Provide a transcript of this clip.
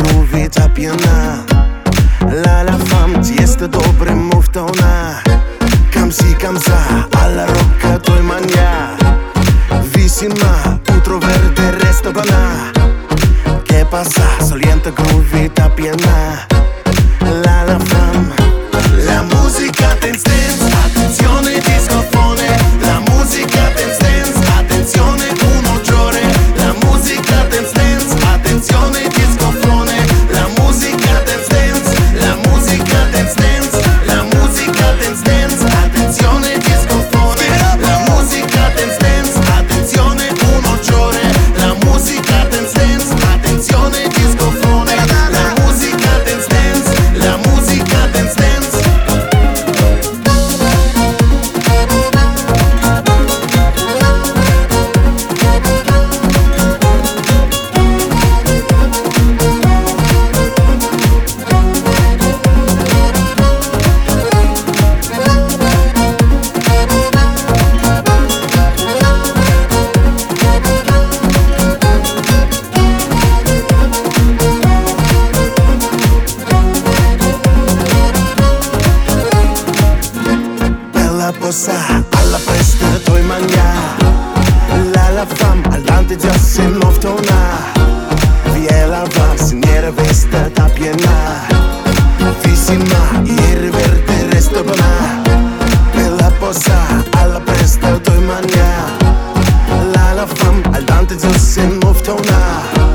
Крові та п'яна, ла-ла фам, тісто добре, мов тона Камзі, камза, алла рока, той маня Вісіма, утро верде, реста бана Ке паса, та п'яна Ла-ла фам, ла музика posa alla festa toi magna La la fam al dante già se moftona Vie la va signera vesta da piena. Fissima ieri verde resto bona Bella posa alla festa toi magna La la fam al dante già se moftona